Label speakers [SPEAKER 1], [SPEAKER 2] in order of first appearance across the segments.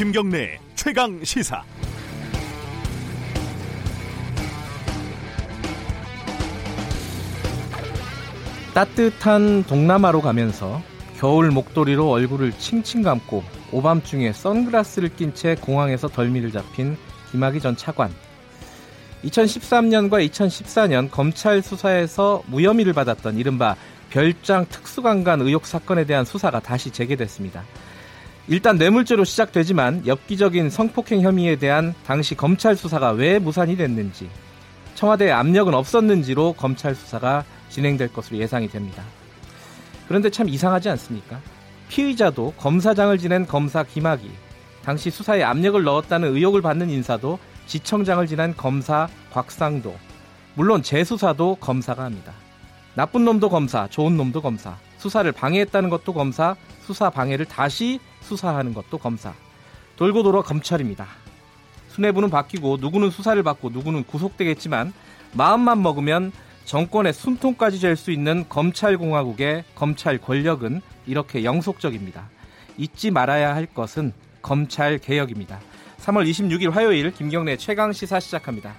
[SPEAKER 1] 김경래 최강 시사.
[SPEAKER 2] 따뜻한 동남아로 가면서 겨울 목도리로 얼굴을 칭칭 감고 오밤중에 선글라스를 낀 채 공항에서 덜미를 잡힌 김학의 전 차관. 2013년과 2014년 검찰 수사에서 무혐의를 받았던 이른바 별장 특수강간 의혹 사건에 대한 수사가 다시 재개됐습니다. 일단 뇌물죄로 시작되지만 엽기적인 성폭행 혐의에 대한 당시 검찰 수사가 왜 무산이 됐는지, 청와대의 압력은 없었는지로 검찰 수사가 진행될 것으로 예상이 됩니다. 그런데 참 이상하지 않습니까? 피의자도 검사장을 지낸 검사 김학이, 당시 수사에 압력을 넣었다는 의혹을 받는 인사도 지청장을 지낸 검사 곽상도, 물론 재수사도 검사가 합니다. 나쁜 놈도 검사, 좋은 놈도 검사, 수사를 방해했다는 것도 검사, 수사 방해를 다시 수사하는 것도 검사. 돌고 돌아 검찰입니다. 수뇌부는 바뀌고 누구는 수사를 받고 누구는 구속되겠지만 마음만 먹으면 정권의 숨통까지 잴 수 있는 검찰공화국의 검찰 권력은 이렇게 영속적입니다. 잊지 말아야 할 것은 검찰 개혁입니다. 3월 26일 화요일 김경래 최강 시사 시작합니다.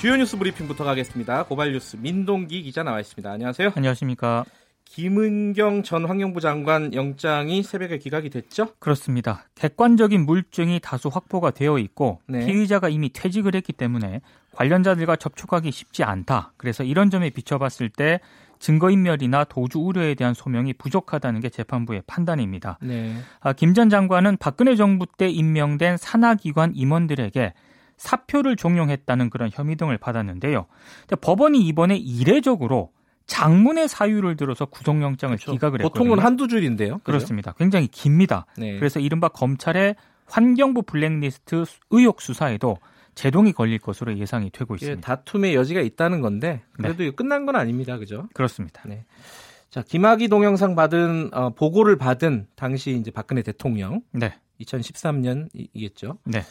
[SPEAKER 2] 주요 뉴스 브리핑부터 가겠습니다. 고발 뉴스 민동기 기자 나와 있습니다. 안녕하세요.
[SPEAKER 3] 안녕하십니까.
[SPEAKER 2] 김은경 전 환경부 장관 영장이 새벽에 기각이 됐죠?
[SPEAKER 3] 그렇습니다. 객관적인 물증이 다수 확보가 되어 있고 네. 피의자가 이미 퇴직을 했기 때문에 관련자들과 접촉하기 쉽지 않다. 그래서 이런 점에 비춰봤을 때 증거인멸이나 도주 우려에 대한 소명이 부족하다는 게 재판부의 판단입니다. 네. 아, 김전 장관은 박근혜 정부 때 임명된 산하기관 임원들에게 사표를 종용했다는 그런 혐의 등을 받았는데요. 법원이 이번에 이례적으로 장문의 사유를 들어서 구속영장을 그렇죠. 기각을 했거든요.
[SPEAKER 2] 보통은 한두 줄인데요.
[SPEAKER 3] 그렇습니다. 굉장히 깁니다. 네. 그래서 이른바 검찰의 환경부 블랙리스트 의혹 수사에도 제동이 걸릴 것으로 예상이 되고 있습니다.
[SPEAKER 2] 다툼의 여지가 있다는 건데 그래도 네. 끝난 건 아닙니다. 그죠?
[SPEAKER 3] 그렇습니다. 네.
[SPEAKER 2] 자, 김학의 동영상 받은 어, 보고를 받은 당시 이제 박근혜 대통령 네. 2013년이겠죠. 네.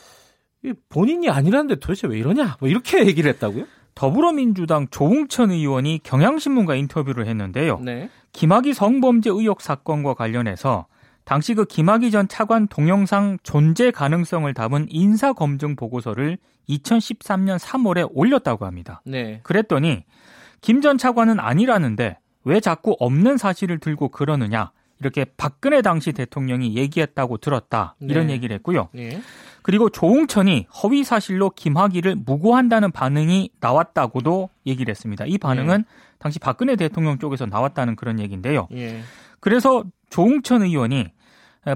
[SPEAKER 2] 본인이 아니라는데 도대체 왜 이러냐? 뭐 이렇게 얘기를 했다고요?
[SPEAKER 3] 더불어민주당 조웅천 의원이 경향신문과 인터뷰를 했는데요. 네. 김학의 성범죄 의혹 사건과 관련해서 당시 그 김학의 전 차관 동영상 존재 가능성을 담은 인사 검증 보고서를 2013년 3월에 올렸다고 합니다. 네. 그랬더니 김 전 차관은 아니라는데 왜 자꾸 없는 사실을 들고 그러느냐 이렇게 박근혜 당시 대통령이 얘기했다고 들었다 이런 네. 얘기를 했고요. 네. 그리고 조홍천이 허위 사실로 김학의를 무고한다는 반응이 나왔다고도 얘기를 했습니다. 이 반응은 네. 당시 박근혜 대통령 쪽에서 나왔다는 그런 얘기인데요. 예. 그래서 조홍천 의원이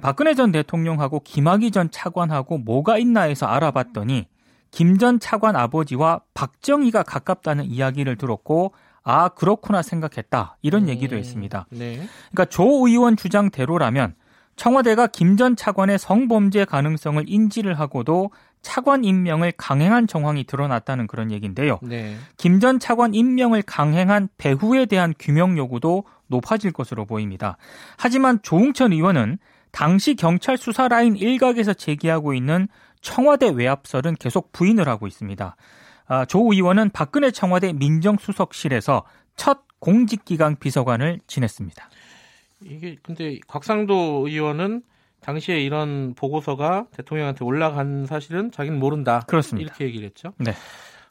[SPEAKER 3] 박근혜 전 대통령하고 김학의 전 차관하고 뭐가 있나 해서 알아봤더니 김 전 차관 아버지와 박정희가 가깝다는 이야기를 들었고 아 그렇구나 생각했다 이런 음, 얘기도 했습니다. 네. 그러니까 조 의원 주장대로라면 청와대가 김 전 차관의 성범죄 가능성을 인지를 하고도 차관 임명을 강행한 정황이 드러났다는 그런 얘기인데요. 네. 김전 차관 임명을 강행한 배후에 대한 규명 요구도 높아질 것으로 보입니다. 하지만 조웅천 의원은 당시 경찰 수사 라인 일각에서 제기하고 있는 청와대 외압설은 계속 부인을 하고 있습니다. 아, 조 의원은 박근혜 청와대 민정수석실에서 첫 공직기강 비서관을 지냈습니다.
[SPEAKER 2] 이게 근데 곽상도 의원은 당시에 이런 보고서가 대통령한테 올라간 사실은 자기는 모른다.
[SPEAKER 3] 그렇습니다.
[SPEAKER 2] 이렇게 얘기를 했죠. 네.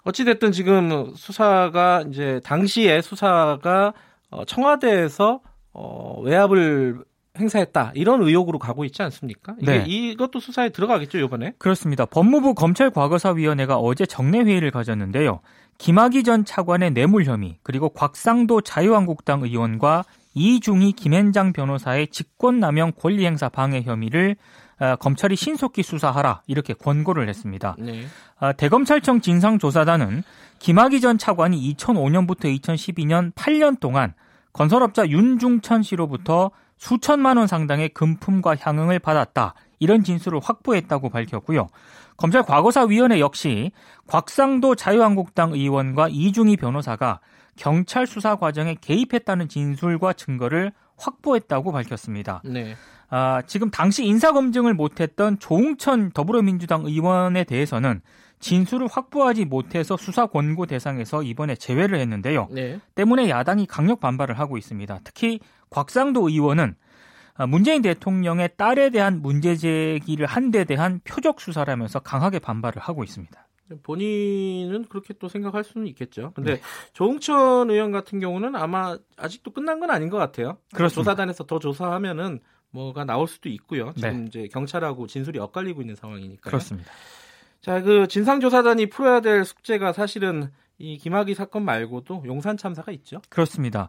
[SPEAKER 2] 어찌됐든 지금 수사가 이제 당시에 수사가 어, 청와대에서 어, 외압을 행사했다 이런 의혹으로 가고 있지 않습니까? 이게 네. 이것도 수사에 들어가겠죠 이번에?
[SPEAKER 3] 그렇습니다. 법무부 검찰과거사위원회가 어제 정례 회의를 가졌는데요. 김학의 전 차관의 뇌물 혐의 그리고 곽상도 자유한국당 의원과 이중희 김현장 변호사의 직권남용 권리행사 방해 혐의를 어, 검찰이 신속히 수사하라 이렇게 권고를 했습니다. 네. 어, 대검찰청 진상조사단은 김학의 전 차관이 2005년부터 2012년 8년 동안 건설업자 윤중천 씨로부터 수천만 원 상당의 금품과 향응을 받았다. 이런 진술을 확보했다고 밝혔고요. 검찰 과거사위원회 역시 곽상도 자유한국당 의원과 이중희 변호사가 경찰 수사 과정에 개입했다는 진술과 증거를 확보했다고 밝혔습니다. 네. 아, 지금 당시 인사검증을 못했던 조웅천 더불어민주당 의원에 대해서는 진술을 확보하지 못해서 수사 권고 대상에서 이번에 제외를 했는데요. 네. 때문에 야당이 강력 반발을 하고 있습니다. 특히 곽상도 의원은 아, 문재인 대통령의 딸에 대한 문제 제기를 한 데 대한 표적 수사라면서 강하게 반발을 하고 있습니다.
[SPEAKER 2] 본인은 그렇게 또 생각할 수는 있겠죠. 근데 네. 조홍천 의원 같은 경우는 아마 아직도 끝난 건 아닌 것 같아요. 그래서 조사단에서 더 조사하면은 뭐가 나올 수도 있고요. 지금 네. 이제 경찰하고 진술이 엇갈리고 있는 상황이니까.
[SPEAKER 3] 그렇습니다.
[SPEAKER 2] 자, 그 진상조사단이 풀어야 될 숙제가 사실은 이 김학의 사건 말고도 용산 참사가 있죠.
[SPEAKER 3] 그렇습니다.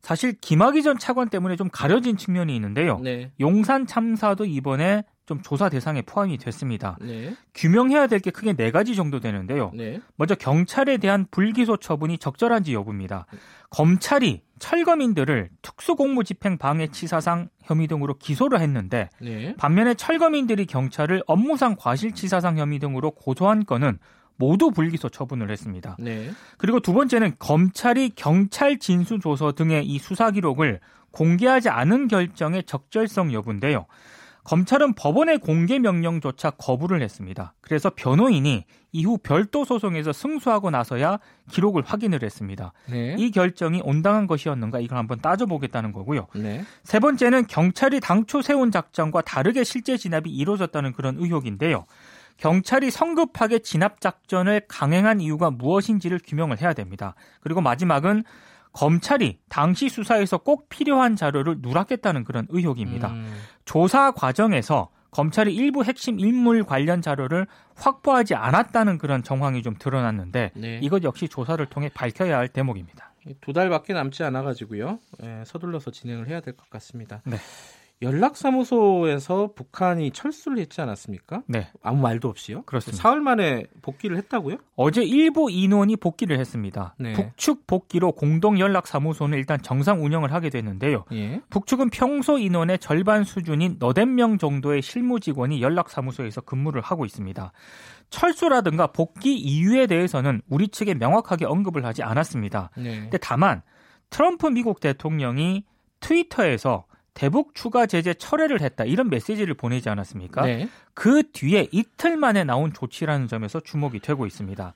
[SPEAKER 3] 사실 김학의 전 차관 때문에 좀 가려진 측면이 있는데요. 네. 용산 참사도 이번에 좀 조사 대상에 포함이 됐습니다. 네. 규명해야 될 게 크게 네 가지 정도 되는데요. 네. 먼저 경찰에 대한 불기소 처분이 적절한지 여부입니다. 검찰이 철거민들을 특수공무집행 방해치사상 혐의 등으로 기소를 했는데 네. 반면에 철거민들이 경찰을 업무상 과실치사상 혐의 등으로 고소한 건은 모두 불기소 처분을 했습니다. 네. 그리고 두 번째는 검찰이 경찰 진수조서 등의 이 수사 기록을 공개하지 않은 결정의 적절성 여부인데요. 검찰은 법원의 공개 명령조차 거부를 했습니다. 그래서 변호인이 이후 별도 소송에서 승소하고 나서야 기록을 확인을 했습니다. 네. 이 결정이 온당한 것이었는가 이걸 한번 따져보겠다는 거고요. 네. 세 번째는 경찰이 당초 세운 작전과 다르게 실제 진압이 이루어졌다는 그런 의혹인데요. 경찰이 성급하게 진압 작전을 강행한 이유가 무엇인지를 규명을 해야 됩니다. 그리고 마지막은 검찰이 당시 수사에서 꼭 필요한 자료를 누락했다는 그런 의혹입니다. 음. 조사 과정에서 검찰이 일부 핵심 인물 관련 자료를 확보하지 않았다는 그런 정황이 좀 드러났는데 네. 이것 역시 조사를 통해 밝혀야 할 대목입니다.
[SPEAKER 2] 두 달밖에 남지 않아 가지고요. 예, 서둘러서 진행을 해야 될 것 같습니다. 네. 연락사무소에서 북한이 철수를 했지 않았습니까? 네. 아무 말도 없이요?
[SPEAKER 3] 그렇습니다.
[SPEAKER 2] 사흘 만에 복귀를 했다고요?
[SPEAKER 3] 어제 일부 인원이 복귀를 했습니다. 네. 북측 복귀로 공동 연락사무소는 일단 정상 운영을 하게 됐는데요. 예. 북측은 평소 인원의 절반 수준인 너댓 명 정도의 실무 직원이 연락사무소에서 근무를 하고 있습니다. 철수라든가 복귀 이유에 대해서는 우리 측에 명확하게 언급을 하지 않았습니다. 네. 근데 다만 트럼프 미국 대통령이 트위터에서 대북 추가 제재 철회를 했다 이런 메시지를 보내지 않았습니까? 네. 그 뒤에 이틀 만에 나온 조치라는 점에서 주목이 되고 있습니다.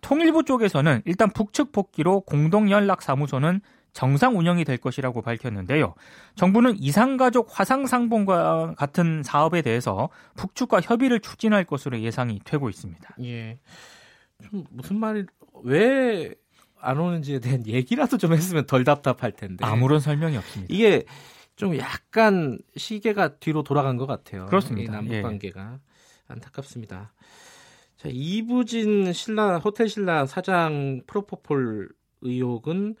[SPEAKER 3] 통일부 쪽에서는 일단 북측 복귀로 공동 연락 사무소는 정상 운영이 될 것이라고 밝혔는데요. 정부는 이상가족 화상상봉과 같은 사업에 대해서 북측과 협의를 추진할 것으로 예상이 되고 있습니다.
[SPEAKER 2] 예. 좀 무슨 말이 왜 안 오는지에 대한 얘기라도 좀 했으면 덜 답답할 텐데.
[SPEAKER 3] 아무런 설명이 없습니다.
[SPEAKER 2] 이게 좀 약간 시계가 뒤로 돌아간 것 같아요.
[SPEAKER 3] 그렇습니다.
[SPEAKER 2] 남북 예. 관계가 예. 안타깝습니다. 자, 이부진 신라 호텔 신라 사장 프로포폴 의혹은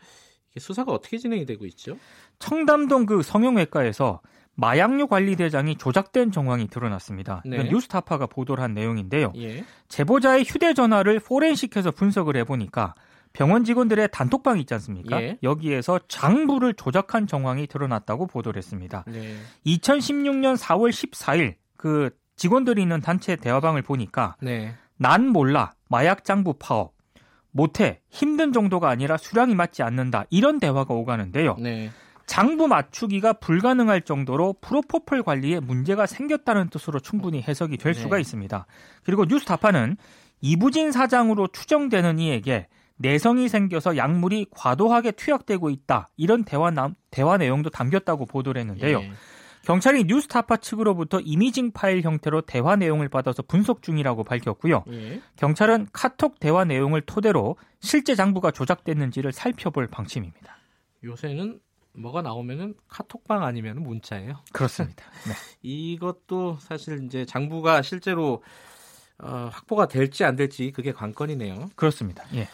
[SPEAKER 2] 수사가 어떻게 진행이 되고 있죠?
[SPEAKER 3] 청담동 그 성형외과에서 마약류 관리대장이 조작된 정황이 드러났습니다. 네. 뉴스타파가 보도를 한 내용인데요. 예. 제보자의 휴대전화를 포렌식해서 분석을 해보니까 병원 직원들의 단톡방이 있지 않습니까? 예. 여기에서 장부를 조작한 정황이 드러났다고 보도를 했습니다. 네. 2016년 4월 14일 그 직원들이 있는 단체 대화방을 보니까 네. 난 몰라 마약 장부 파업 못해 힘든 정도가 아니라 수량이 맞지 않는다 이런 대화가 오가는데요. 네. 장부 맞추기가 불가능할 정도로 프로포폴 관리에 문제가 생겼다는 뜻으로 충분히 해석이 될 네. 수가 있습니다. 그리고 뉴스타파는 이부진 사장으로 추정되는 이에게 내성이 생겨서 약물이 과도하게 투약되고 있다. 이런 대화, 나, 대화 내용도 담겼다고 보도를 했는데요. 예. 경찰이 뉴스타파 측으로부터 이미징 파일 형태로 대화 내용을 받아서 분석 중이라고 밝혔고요. 예. 경찰은 카톡 대화 내용을 토대로 실제 장부가 조작됐는지를 살펴볼 방침입니다.
[SPEAKER 2] 요새는 뭐가 나오면은 카톡방 아니면 문자예요.
[SPEAKER 3] 그렇습니다. 네.
[SPEAKER 2] 이것도 사실 이제 장부가 실제로 어, 확보가 될지 안 될지 그게 관건이네요.
[SPEAKER 3] 그렇습니다. 예.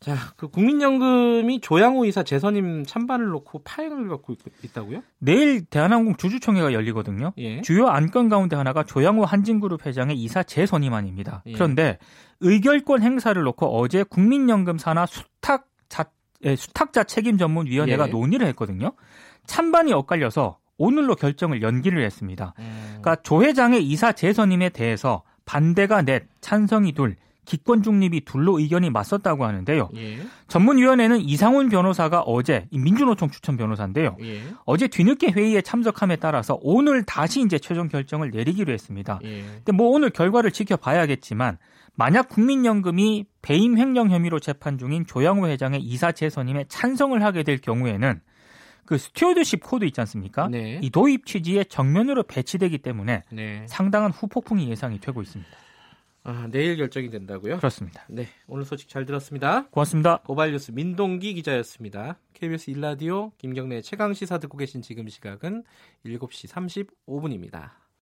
[SPEAKER 2] 자, 그 국민연금이 조양호 이사 재선임 찬반을 놓고 파행을 갖고 있, 다고요
[SPEAKER 3] 내일 대한항공 주주총회가 열리거든요. 예. 주요 안건 가운데 하나가 조양호 한진그룹 회장의 이사 재선임안입니다. 예. 그런데 의결권 행사를 놓고 어제 국민연금 산하 수탁 자, 예, 수탁자 책임 전문 위원회가 예. 논의를 했거든요. 찬반이 엇갈려서 오늘로 결정을 연기를 했습니다. 음. 그러니까 조 회장의 이사 재선임에 대해서 반대가 넷, 찬성이 둘, 기권 중립이 둘로 의견이 맞섰다고 하는데요. 예. 전문위원회는 이상훈 변호사가 어제 민주노총 추천 변호사인데요. 예. 어제 뒤늦게 회의에 참석함에 따라서 오늘 다시 이제 최종 결정을 내리기로 했습니다. 예. 근데 뭐 오늘 결과를 지켜봐야겠지만 만약 국민연금이 배임 횡령 혐의로 재판 중인 조양호 회장의 이사 재선임에 찬성을 하게 될 경우에는 그 stewardship code 있지 않습니까? 네. 이 도입 취지에 정면으로 배치되기 때문에 네. 상당한 후폭풍이 예상이 되고 있습니다.
[SPEAKER 2] 아, 내일 결정이 된다고요?
[SPEAKER 3] 그렇습니다.
[SPEAKER 2] 네, 오늘 소식 잘 들었습니다.
[SPEAKER 3] 고맙습니다.
[SPEAKER 2] 고발뉴스 민동기 기자였습니다. KBS 1라디오 김경래 최강 시사 듣고 계신 지금 시각은 7시 35분입니다.